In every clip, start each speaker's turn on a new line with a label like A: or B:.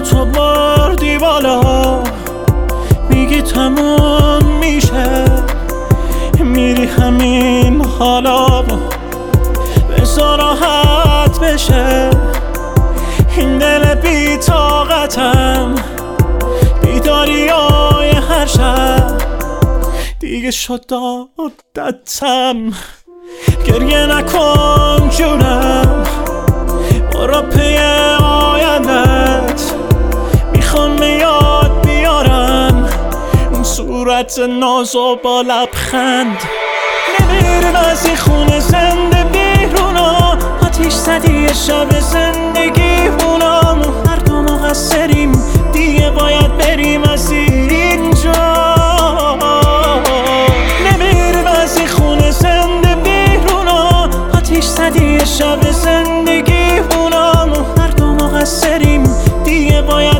A: تو بردی بالا میگی تموم میشه. میری همین حالا. بزا راحت بشه. این دل بی طاقتم. بیداری های هر شب. دیگه شد دادتم. گریه نکن جونم. صورت ناز و با لبخند. نمیرم از این خونه زنده بیرونا آتیش زدی شب زندگی هونم هر دو مقصریم. دیگه باید بریم از اینجا. نمیرم از این خونه زنده بیرونا آتیش زدی شب زندگی هونم هر دو مقصریم. دیگه باید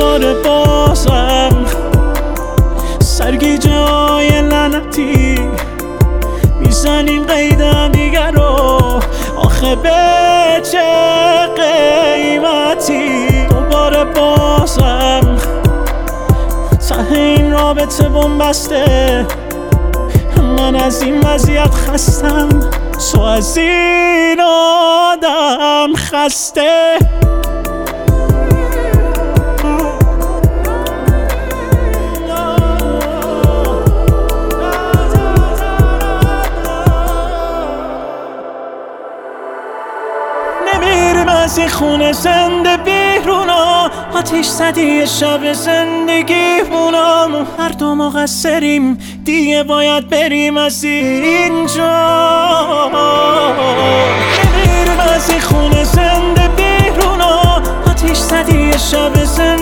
A: دوباره بازم. سرگیجه های لعنتی. می‌زنیم قیدم دیگر رو. آخه به چه قیمتی؟ دوباره بازم. ته این رابطه بسته من از این وضعیت خستم. تو از این آدم خسته. این خونه زنده بیرونا آتیش زدی شب زندگی بونم هر دو مقصریم دیگه باید بریم از اینجا. نمیریم از خونه زنده بیرونا آتیش زدی شب زندگی